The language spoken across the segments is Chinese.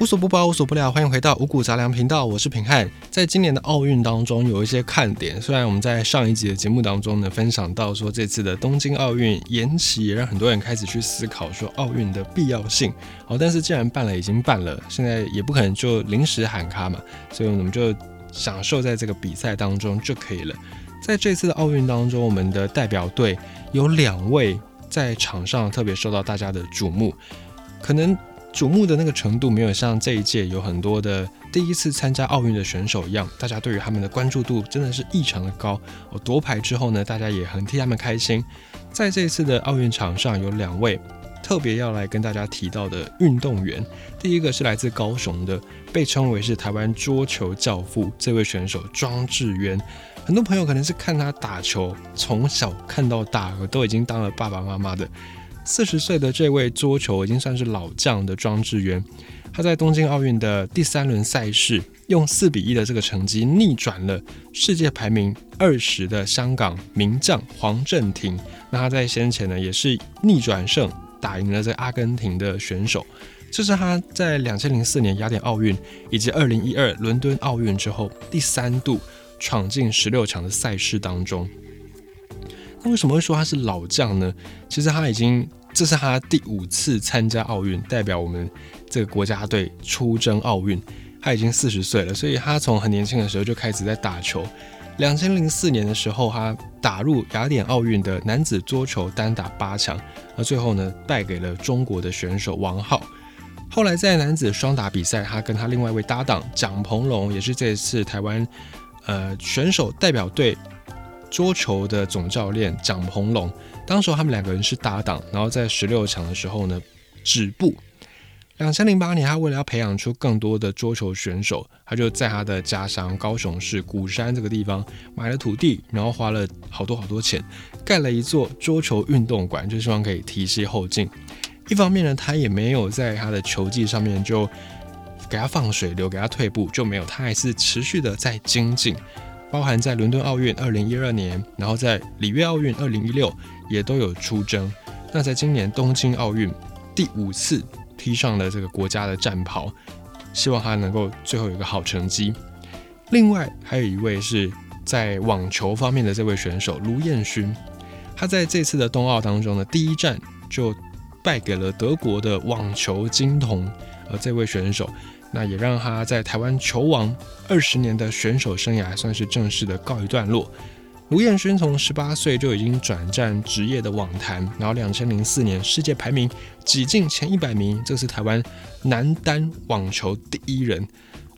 无所不包，无所不聊，欢迎回到五谷杂粮频道，我是平汉。在今年的奥运当中，有一些看点。虽然我们在上一集的节目当中呢，分享到说这次的东京奥运延期，也让很多人开始去思考说奥运的必要性。好，但是既然办了，已经办了，现在也不可能就临时喊卡嘛，所以我们就享受在这个比赛当中就可以了。在这次的奥运当中，我们的代表队有两位在场上特别受到大家的瞩目，可能。瞩目的那个程度没有像这一届有很多的第一次参加奥运的选手一样，大家对于他们的关注度真的是异常的高。我，夺牌之后呢，大家也很替他们开心。在这一次的奥运场上，有两位特别要来跟大家提到的运动员。第一个是来自高雄的，被称为是台湾桌球教父这位选手庄智渊。很多朋友可能是看他打球，从小看到大，都已经当了爸爸妈妈的。四十岁的这位桌球已经算是老将的庄智渊，他在东京奥运的第三轮赛事用四比一的这个成绩逆转了世界排名二十的香港名将黄镇廷。那他在先前呢也是逆转胜打赢了这阿根廷的选手。这是他在两千零四年雅典奥运以及二零一二伦敦奥运之后第三度闯进十六强的赛事当中。那为什么会说他是老将呢？其实他已经。这是他第五次参加奥运，代表我们这个国家队出征奥运。他已经四十岁了，所以他从很年轻的时候就开始在打球。两千零四年的时候，他打入雅典奥运的男子桌球单打八强，而最后呢败给了中国的选手王浩。后来在男子双打比赛，他跟他另外一位搭档蒋鹏龙，也是这次台湾呃选手代表队桌球的总教练蒋鹏龙。当时他们两个人是搭档，然后在十六强的时候呢止步。两千零八年，他为了要培养出更多的桌球选手，他就在他的家乡高雄市鼓山这个地方买了土地，然后花了好多好多钱，盖了一座桌球运动馆，就希望可以提携后进。一方面呢，他也没有在他的球技上面就给他放水流，给他退步，就没有，他还是持续的在精进。包含在伦敦奥运二零一二年，然后在里约奥运二零一六。也都有出征。那在今年东京奥运第五次踢上了这个国家的战袍，希望他能够最后有一个好成绩。另外还有一位是在网球方面的这位选手卢彦勋，他在这次的冬奥当中呢，第一站就败给了德国的网球金童，而这位选手，那也让他在台湾球王二十年的选手生涯算是正式的告一段落。卢彦勋从十八岁就已经转战职业的网坛，然后两千零四年世界排名挤进前一百名，这是台湾男单网球第一人。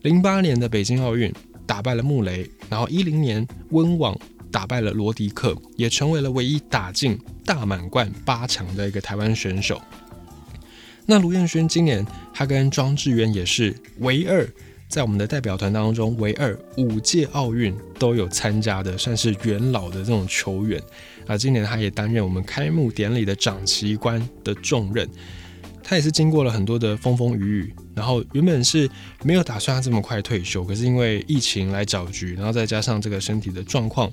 零八年的北京奥运打败了穆雷，然后一零年温网打败了罗迪克，也成为了唯一打进大满贯八强的一个台湾选手。那卢彦勋今年他跟庄智渊也是唯二。在我们的代表团当中，唯二五届奥运都有参加的，算是元老的这种球员啊。今年他也担任我们开幕典礼的掌旗官的重任。他也是经过了很多的风风雨雨，然后原本是没有打算他这么快退休，可是因为疫情来搅局，然后再加上这个身体的状况，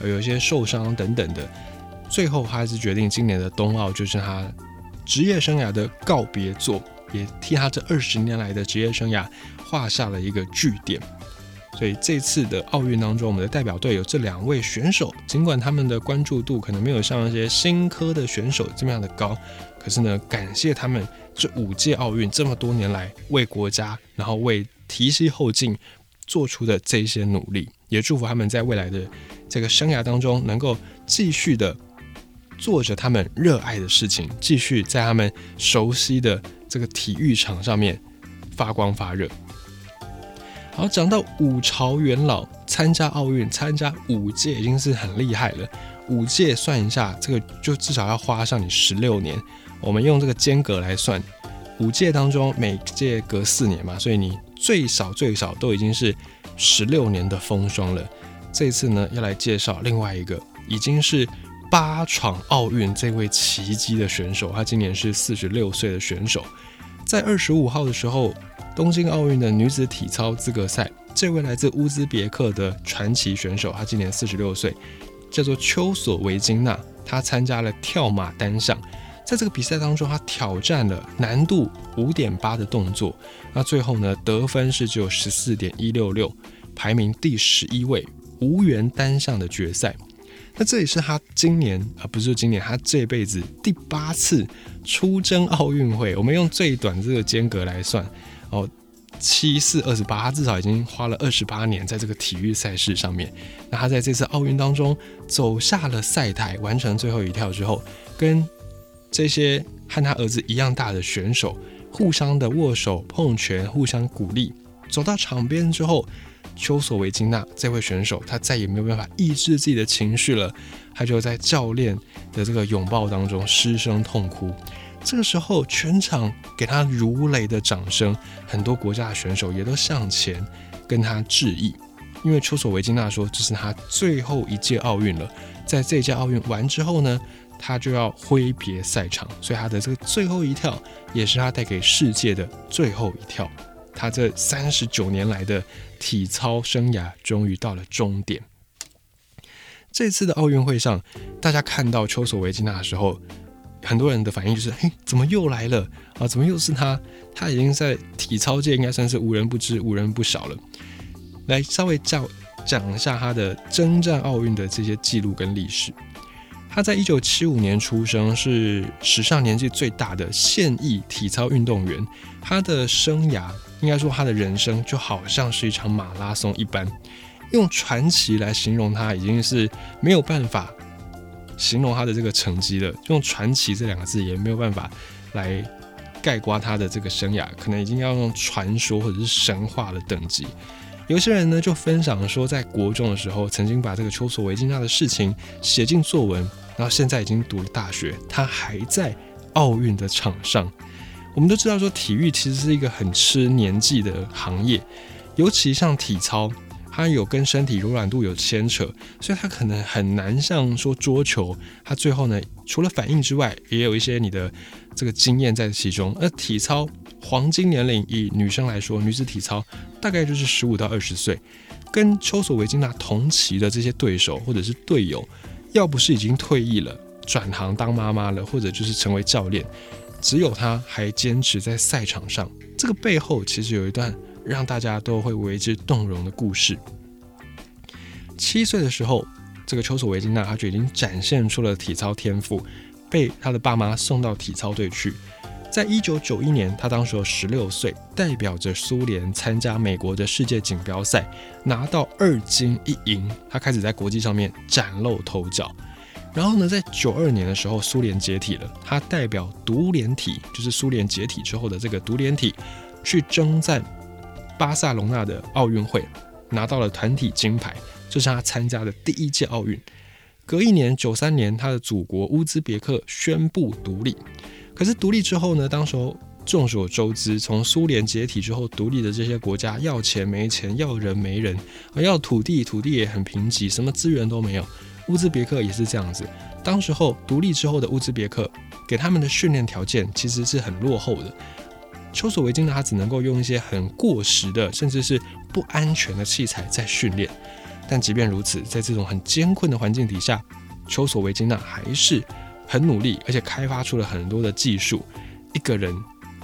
呃，有一些受伤等等的，最后他还是决定今年的冬奥就是他职业生涯的告别作，也替他这二十年来的职业生涯。画下了一个句点，所以这次的奥运当中，我们的代表队有这两位选手，尽管他们的关注度可能没有像一些新科的选手这么样的高，可是呢，感谢他们这五届奥运这么多年来为国家，然后为提携后进做出的这些努力，也祝福他们在未来的这个生涯当中能够继续的做着他们热爱的事情，继续在他们熟悉的这个体育场上面发光发热。好，讲到五朝元老参加奥运，参加五届已经是很厉害了。五届算一下，这个就至少要花上你十六年。我们用这个间隔来算，五届当中每届隔四年嘛，所以你最少最少都已经是十六年的风霜了。这次呢，要来介绍另外一个已经是八闯奥运这位奇迹的选手，他今年是四十六岁的选手，在二十五号的时候。东京奥运的女子体操资格赛，这位来自乌兹别克的传奇选手，她今年四十六岁，叫做丘索维金娜。她参加了跳马单项，在这个比赛当中，他挑战了难度五点八的动作，那最后呢得分是只有十四点一六六，排名第十一位，无缘单项的决赛。那这也是他今年啊，不是今年，他这辈子第八次出征奥运会。我们用最短这个间隔来算，哦，七四二十八，他至少已经花了二十八年在这个体育赛事上面。那他在这次奥运当中走下了赛台，完成最后一跳之后，跟这些和他儿子一样大的选手互相的握手碰拳，互相鼓励。走到场边之后。丘索维金娜这位选手，他再也没有办法抑制自己的情绪了，他就在教练的这个拥抱当中失声痛哭。这个时候，全场给他如雷的掌声，很多国家的选手也都向前跟他致意。因为丘索维金娜说，这是他最后一届奥运了，在这届奥运完之后呢，他就要挥别赛场，所以他的这个最后一跳，也是他带给世界的最后一跳。他这三十九年来的体操生涯终于到了终点。这次的奥运会上，大家看到丘索维金娜的时候，很多人的反应就是：嘿，怎么又来了啊？怎么又是他？他已经在体操界应该算是无人不知、无人不晓了。来，稍微讲讲一下他的征战奥运的这些记录跟历史。他在一九七五年出生，是史上年纪最大的现役体操运动员。他的生涯。应该说，他的人生就好像是一场马拉松一般，用传奇来形容他，已经是没有办法形容他的这个成绩了。用传奇这两个字也没有办法来概括他的这个生涯，可能已经要用传说或者是神话的等级。有些人呢就分享说，在国中的时候，曾经把这个丘索维金娜的事情写进作文，然后现在已经读了大学，他还在奥运的场上。我们都知道，说体育其实是一个很吃年纪的行业，尤其像体操，它有跟身体柔软度有牵扯，所以它可能很难像说桌球，它最后呢，除了反应之外，也有一些你的这个经验在其中。而体操黄金年龄以女生来说，女子体操大概就是十五到二十岁，跟丘索维金娜同期的这些对手或者是队友，要不是已经退役了，转行当妈妈了，或者就是成为教练。只有他还坚持在赛场上，这个背后其实有一段让大家都会为之动容的故事。七岁的时候，这个丘索维金娜她就已经展现出了体操天赋，被她的爸妈送到体操队去。在一九九一年，他当时有十六岁，代表着苏联参加美国的世界锦标赛，拿到二金一银，他开始在国际上面崭露头角。然后呢，在九二年的时候，苏联解体了，他代表独联体，就是苏联解体之后的这个独联体，去征战巴塞隆纳的奥运会，拿到了团体金牌，这是他参加的第一届奥运。隔一年，九三年，他的祖国乌兹别克宣布独立。可是独立之后呢，当时候众所周知，从苏联解体之后独立的这些国家，要钱没钱，要人没人，要土地土地也很贫瘠，什么资源都没有。乌兹别克也是这样子，当时候独立之后的乌兹别克，给他们的训练条件其实是很落后的。丘索维金呢，他只能够用一些很过时的，甚至是不安全的器材在训练。但即便如此，在这种很艰困的环境底下，丘索维金娜还是很努力，而且开发出了很多的技术。一个人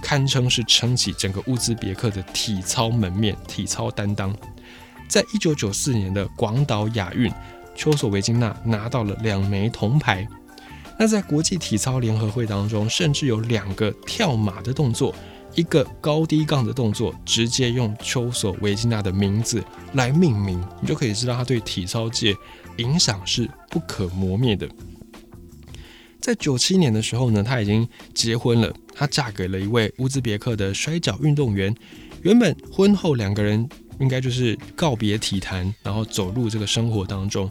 堪称是撑起整个乌兹别克的体操门面、体操担当。在一九九四年的广岛亚运。丘索维金娜拿到了两枚铜牌。那在国际体操联合会当中，甚至有两个跳马的动作，一个高低杠的动作，直接用丘索维金娜的名字来命名，你就可以知道他对体操界影响是不可磨灭的。在九七年的时候呢，她已经结婚了，她嫁给了一位乌兹别克的摔跤运动员。原本婚后两个人。应该就是告别体坛，然后走入这个生活当中。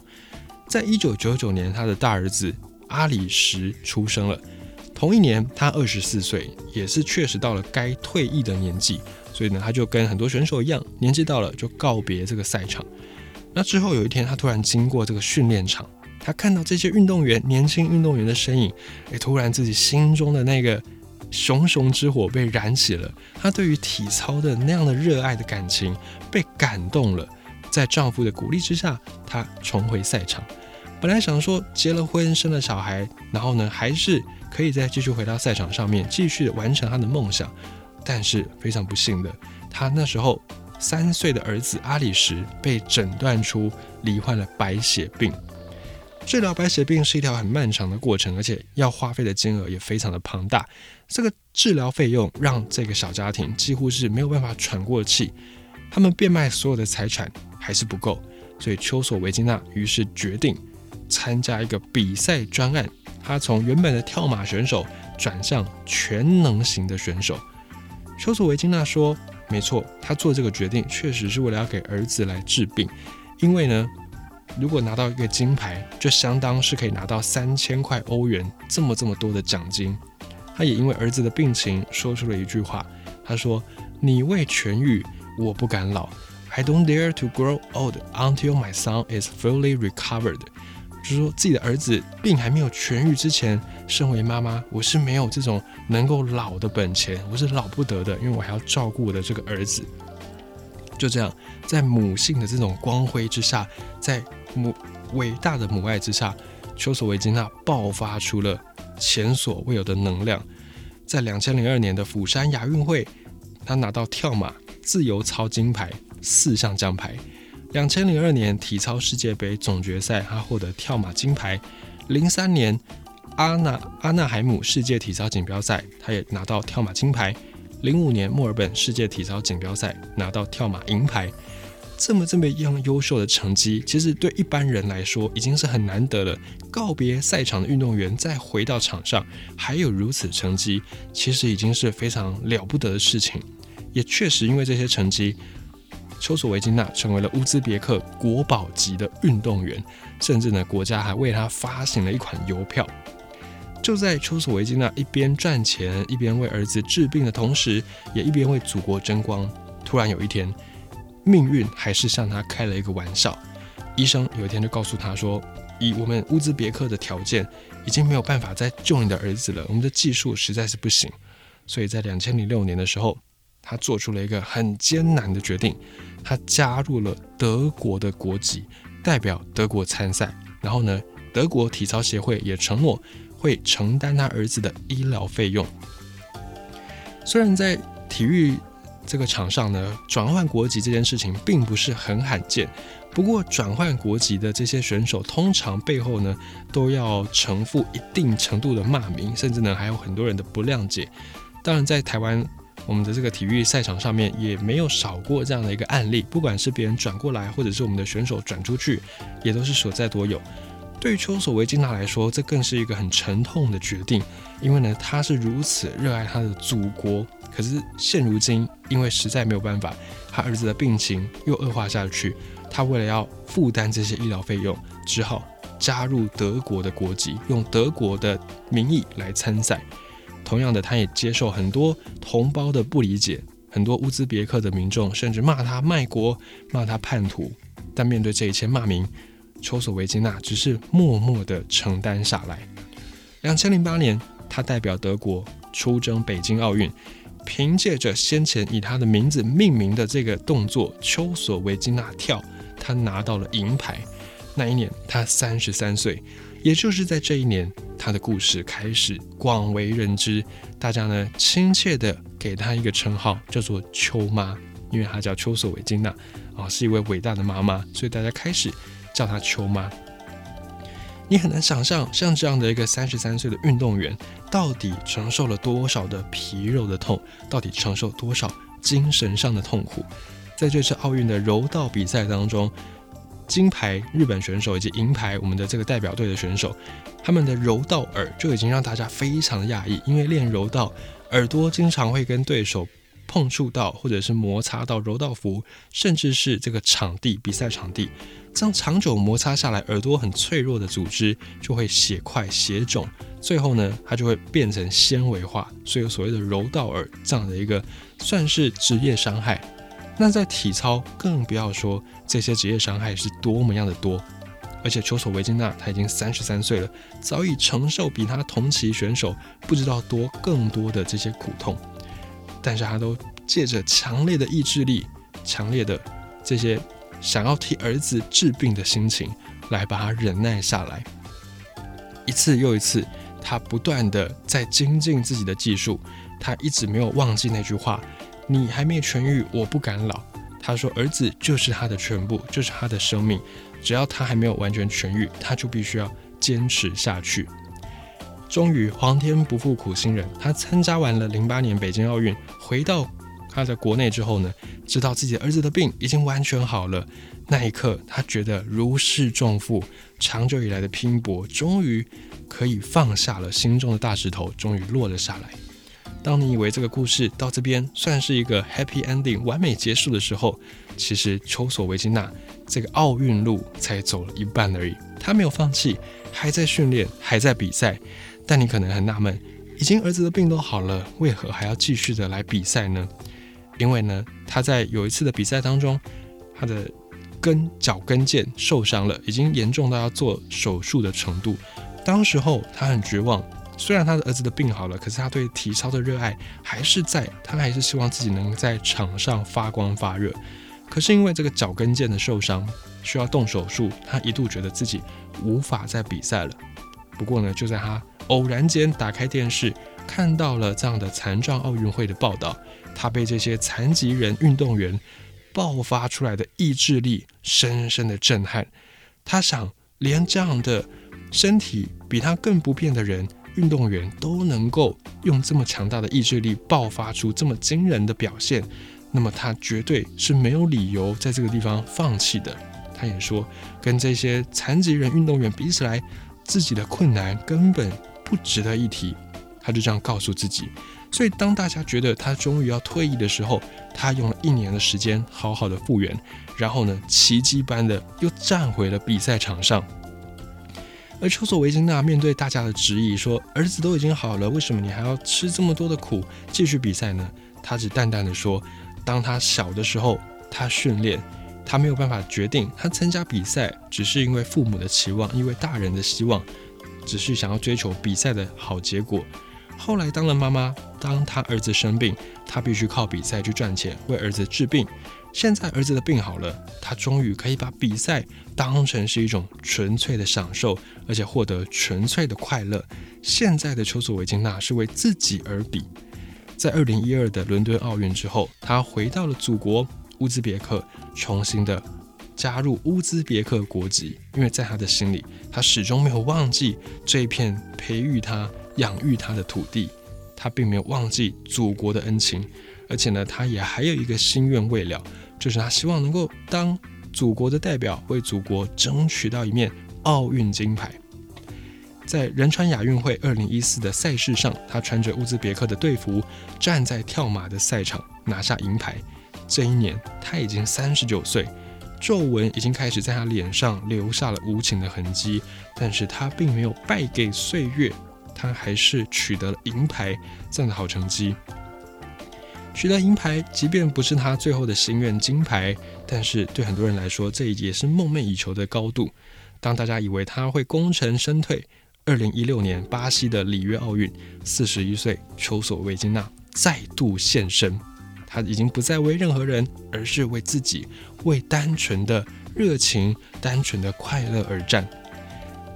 在一九九九年，他的大儿子阿里什出生了。同一年，他二十四岁，也是确实到了该退役的年纪。所以呢，他就跟很多选手一样，年纪到了就告别这个赛场。那之后有一天，他突然经过这个训练场，他看到这些运动员、年轻运动员的身影，也突然自己心中的那个。熊熊之火被燃起了，她对于体操的那样的热爱的感情被感动了。在丈夫的鼓励之下，她重回赛场。本来想说结了婚生了小孩，然后呢还是可以再继续回到赛场上面继续完成他的梦想，但是非常不幸的，他那时候三岁的儿子阿里什被诊断出罹患了白血病。治疗白血病是一条很漫长的过程，而且要花费的金额也非常的庞大。这个治疗费用让这个小家庭几乎是没有办法喘过气，他们变卖所有的财产还是不够，所以丘索维金娜于是决定参加一个比赛专案。他从原本的跳马选手转向全能型的选手。丘索维金娜说：“没错，他做这个决定确实是为了要给儿子来治病，因为呢。”如果拿到一个金牌，就相当是可以拿到三千块欧元，这么这么多的奖金。他也因为儿子的病情说出了一句话，他说：“你未痊愈，我不敢老。I don't dare to grow old until my son is fully recovered。”就是说自己的儿子病还没有痊愈之前，身为妈妈，我是没有这种能够老的本钱，我是老不得的，因为我还要照顾我的这个儿子。就这样，在母性的这种光辉之下，在母伟大的母爱之下，丘索维金娜爆发出了前所未有的能量。在两千零二年的釜山亚运会，她拿到跳马、自由操金牌四项奖牌。两千零二年体操世界杯总决赛，她获得跳马金牌。零三年阿纳阿纳海姆世界体操锦标赛，她也拿到跳马金牌。零五年墨尔本世界体操锦标赛拿到跳马银牌，这么这么样优秀的成绩，其实对一般人来说已经是很难得了。告别赛场的运动员再回到场上，还有如此成绩，其实已经是非常了不得的事情。也确实因为这些成绩，丘索维金娜成为了乌兹别克国宝级的运动员，甚至呢国家还为他发行了一款邮票。就在丘索维金娜一边赚钱一边为儿子治病的同时，也一边为祖国争光。突然有一天，命运还是向他开了一个玩笑。医生有一天就告诉他说：“以我们乌兹别克的条件，已经没有办法再救你的儿子了。我们的技术实在是不行。”所以在两千零六年的时候，他做出了一个很艰难的决定，他加入了德国的国籍，代表德国参赛。然后呢，德国体操协会也承诺。会承担他儿子的医疗费用。虽然在体育这个场上呢，转换国籍这件事情并不是很罕见，不过转换国籍的这些选手通常背后呢，都要承负一定程度的骂名，甚至呢还有很多人的不谅解。当然，在台湾我们的这个体育赛场上面也没有少过这样的一个案例，不管是别人转过来，或者是我们的选手转出去，也都是所在多有。对于丘索维金娜来说，这更是一个很沉痛的决定，因为呢，他是如此热爱他的祖国，可是现如今，因为实在没有办法，他儿子的病情又恶化下去，他为了要负担这些医疗费用，只好加入德国的国籍，用德国的名义来参赛。同样的，他也接受很多同胞的不理解，很多乌兹别克的民众甚至骂他卖国，骂他叛徒。但面对这一切骂名，丘索维金娜只是默默地承担下来。两千零八年，她代表德国出征北京奥运，凭借着先前以她的名字命名的这个动作“丘索维金娜跳”，她拿到了银牌。那一年她三十三岁，也就是在这一年，她的故事开始广为人知。大家呢亲切地给她一个称号，叫做“丘妈”，因为她叫丘索维金娜啊，是一位伟大的妈妈，所以大家开始。叫她秋妈，你很难想象，像这样的一个三十三岁的运动员，到底承受了多少的皮肉的痛，到底承受多少精神上的痛苦。在这次奥运的柔道比赛当中，金牌日本选手以及银牌我们的这个代表队的选手，他们的柔道耳就已经让大家非常讶异，因为练柔道耳朵经常会跟对手。碰触到或者是摩擦到柔道服，甚至是这个场地比赛场地，这样长久摩擦下来，耳朵很脆弱的组织就会血块血肿，最后呢，它就会变成纤维化，所以所谓的柔道耳这样的一个算是职业伤害。那在体操更不要说这些职业伤害是多么样的多，而且丘索维金娜她已经三十三岁了，早已承受比他同期选手不知道多更多的这些苦痛。但是他都借着强烈的意志力、强烈的这些想要替儿子治病的心情，来把他忍耐下来。一次又一次，他不断的在精进自己的技术，他一直没有忘记那句话：“你还没痊愈，我不敢老。”他说：“儿子就是他的全部，就是他的生命。只要他还没有完全痊愈，他就必须要坚持下去。”终于，皇天不负苦心人，他参加完了零八年北京奥运，回到他在国内之后呢，知道自己儿子的病已经完全好了。那一刻，他觉得如释重负，长久以来的拼搏终于可以放下了心中的大石头，终于落了下来。当你以为这个故事到这边算是一个 happy ending 完美结束的时候，其实丘索维金娜这个奥运路才走了一半而已。他没有放弃，还在训练，还在比赛。但你可能很纳闷，已经儿子的病都好了，为何还要继续的来比赛呢？因为呢，他在有一次的比赛当中，他的跟脚跟腱受伤了，已经严重到要做手术的程度。当时候他很绝望。虽然他的儿子的病好了，可是他对体操的热爱还是在，他还是希望自己能在场上发光发热。可是因为这个脚跟腱的受伤，需要动手术，他一度觉得自己无法再比赛了。不过呢，就在他偶然间打开电视，看到了这样的残障奥运会的报道，他被这些残疾人运动员爆发出来的意志力深深的震撼。他想，连这样的身体比他更不便的人。运动员都能够用这么强大的意志力爆发出这么惊人的表现，那么他绝对是没有理由在这个地方放弃的。他也说，跟这些残疾人运动员比起来，自己的困难根本不值得一提。他就这样告诉自己。所以，当大家觉得他终于要退役的时候，他用了一年的时间好好的复原，然后呢，奇迹般的又站回了比赛场上。而丘索维金娜面对大家的质疑，说：“儿子都已经好了，为什么你还要吃这么多的苦，继续比赛呢？”他只淡淡的说：“当他小的时候，他训练，他没有办法决定他参加比赛，只是因为父母的期望，因为大人的希望，只是想要追求比赛的好结果。后来当了妈妈，当他儿子生病，他必须靠比赛去赚钱，为儿子治病。”现在儿子的病好了，他终于可以把比赛当成是一种纯粹的享受，而且获得纯粹的快乐。现在的丘索维金娜是为自己而比。在二零一二的伦敦奥运之后，他回到了祖国乌兹别克，重新的加入乌兹别克国籍。因为在他的心里，他始终没有忘记这一片培育他、养育他的土地，他并没有忘记祖国的恩情，而且呢，他也还有一个心愿未了。就是他希望能够当祖国的代表，为祖国争取到一面奥运金牌。在仁川亚运会二零一四的赛事上，他穿着乌兹别克的队服，站在跳马的赛场拿下银牌。这一年他已经三十九岁，皱纹已经开始在他脸上留下了无情的痕迹，但是他并没有败给岁月，他还是取得了银牌这样的好成绩。取得银牌，即便不是他最后的心愿金牌，但是对很多人来说，这也是梦寐以求的高度。当大家以为他会功成身退，二零一六年巴西的里约奥运，四十一岁丘索维金娜再度现身，他已经不再为任何人，而是为自己，为单纯的热情、单纯的快乐而战。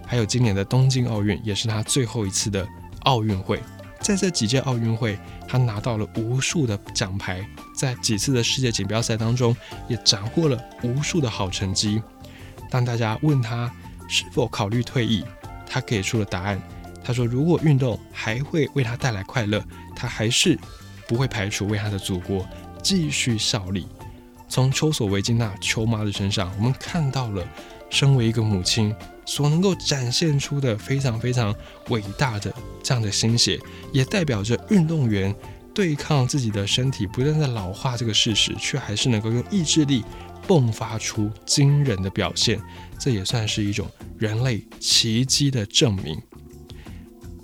还有今年的东京奥运，也是他最后一次的奥运会。在这几届奥运会，他拿到了无数的奖牌，在几次的世界锦标赛当中，也斩获了无数的好成绩。当大家问他是否考虑退役，他给出了答案。他说：“如果运动还会为他带来快乐，他还是不会排除为他的祖国继续效力。”从丘索维金娜丘妈的身上，我们看到了身为一个母亲。所能够展现出的非常非常伟大的这样的心血，也代表着运动员对抗自己的身体不断在老化这个事实，却还是能够用意志力迸发出惊人的表现。这也算是一种人类奇迹的证明。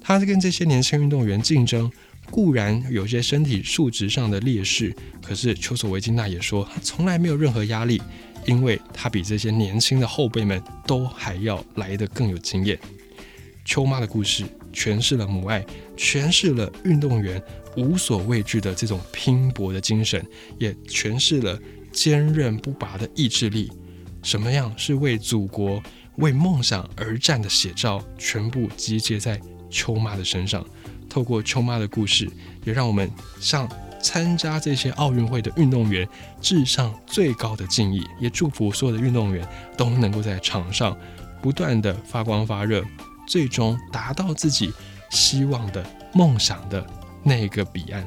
他跟这些年轻运动员竞争，固然有些身体素质上的劣势，可是丘索维金娜也说，他从来没有任何压力。因为他比这些年轻的后辈们都还要来得更有经验。秋妈的故事诠释了母爱，诠释了运动员无所畏惧的这种拼搏的精神，也诠释了坚韧不拔的意志力。什么样是为祖国、为梦想而战的写照，全部集结在秋妈的身上。透过秋妈的故事，也让我们向参加这些奥运会的运动员致上最高的敬意，也祝福所有的运动员都能够在场上不断的发光发热，最终达到自己希望的梦想的那个彼岸。